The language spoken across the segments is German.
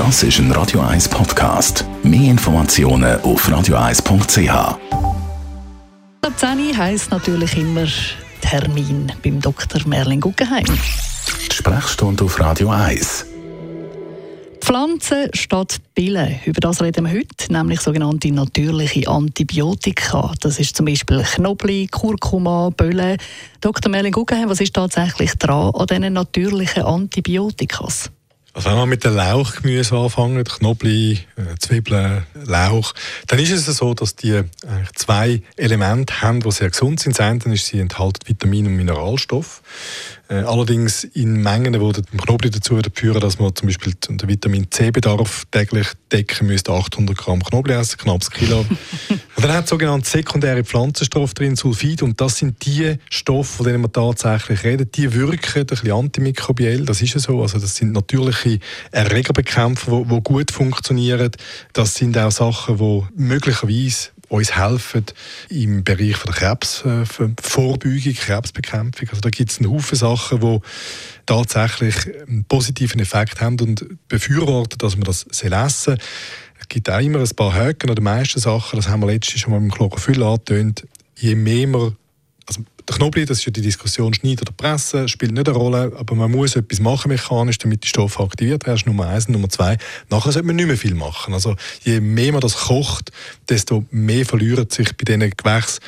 Das ist ein Radio 1 Podcast. Mehr Informationen auf radio1.ch. Ab 10 heisst natürlich immer Termin beim Dr. Merlin Guggenheim. Die Sprechstunde auf Radio 1. Pflanzen statt Pillen. Über das reden wir heute, nämlich sogenannte natürliche Antibiotika. Das ist zum Beispiel Knoblauch, Kurkuma, Bölle. Dr. Merlin Guggenheim, was ist tatsächlich dran an diesen natürlichen Antibiotikas? Also wenn wir mit den Lauchgemüse anfangen, Knoblauch, äh, Zwiebeln, Lauch, dann ist es so, dass die zwei Elemente haben, die sehr gesund sind. Das eine ist, sie enthalten Vitamin- und Mineralstoff. Äh, allerdings in Mengen, die dem Knoblauch dazu führen, dass man zum Beispiel den Vitamin C-Bedarf täglich decken müsste, 800 Gramm Knoblauch essen, knapp ein Kilo. Und dann hat es sogenannte sekundäre Pflanzenstoffe drin, Sulfid, und das sind die Stoffe, von denen wir tatsächlich reden. Die wirken ein bisschen antimikrobiell, das ist ja so. Also das sind natürliche Erregerbekämpfer, die gut funktionieren. Das sind auch Sachen, die möglicherweise uns helfen im Bereich der Krebsvorbeugung, äh, Krebsbekämpfung. Also da gibt es einen Haufen Sachen, die tatsächlich einen positiven Effekt haben und befürworten, dass man das essen soll. Es gibt auch immer ein paar Haken an den meisten Sachen, das haben wir letztens schon mal dem Chlorophyll angetönt. Je mehr man also der Knoblauch, das ist ja die Diskussion, schneiden oder pressen, spielt nicht eine Rolle, aber man muss etwas machen mechanisch, damit die Stoffe aktiviert werden, Nummer eins. Nummer zwei, nachher sollte man nicht mehr viel machen. Also je mehr man das kocht, desto mehr verliert sich bei diesen Gewächsen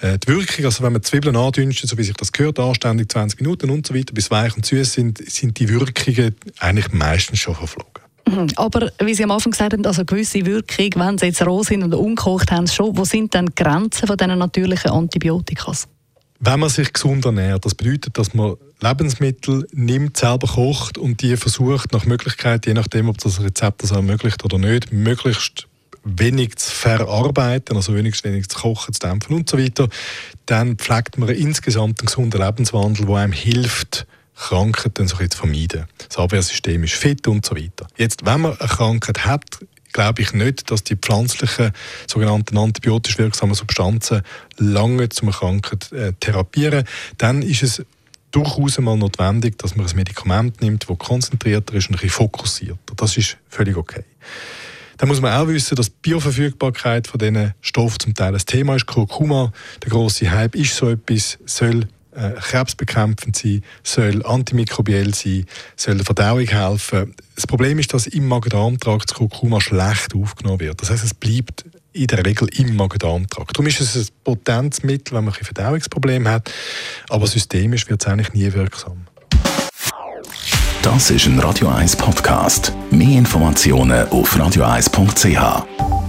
äh, die Wirkung, also wenn man Zwiebeln andünstet, so wie sich das gehört, anständig 20 Minuten und so weiter, bis weich und süß sind, sind die Wirkungen eigentlich meistens schon verflogen. Aber wie Sie am Anfang gesagt haben, also gewisse Wirkung, wenn sie jetzt roh sind und ungekocht haben, schon, wo sind denn die Grenzen von diesen natürlichen Antibiotika? Wenn man sich gesund ernährt, das bedeutet, dass man Lebensmittel nimmt, selber kocht und die versucht nach Möglichkeit, je nachdem, ob das Rezept das ermöglicht oder nicht, möglichst wenig zu verarbeiten, also wenigstens wenig zu kochen, zu dämpfen und so weiter, dann pflegt man insgesamt einen gesunden Lebenswandel, der einem hilft, Krankheiten so zu vermeiden. Das Abwehrsystem ist fit und so weiter. Jetzt, wenn man eine Krankheit hat, glaube ich nicht, dass die pflanzlichen sogenannten antibiotisch wirksamen Substanzen lange zum Krankheit äh, therapieren. Dann ist es durchaus einmal notwendig, dass man ein Medikament nimmt, das konzentrierter ist und ein bisschen fokussierter. Das ist völlig okay. Dann muss man auch wissen, dass die Bioverfügbarkeit von diesen Stoffen zum Teil ein Thema ist. Kurkuma, der große Hype, ist so etwas, soll äh, krebsbekämpfend sein, soll antimikrobiell sein, soll der Verdauung helfen. Das Problem ist, dass im Magen-Darm-Trakt das Kurkuma schlecht aufgenommen wird. Das heißt, es bleibt in der Regel im Magen-Darm-Trakt. Darum ist es ein potentes Mittel, wenn man ein Verdauungsproblem hat, aber systemisch wird es eigentlich nie wirksam. Das ist ein Radio 1 Podcast. Mehr Informationen auf radio1.ch.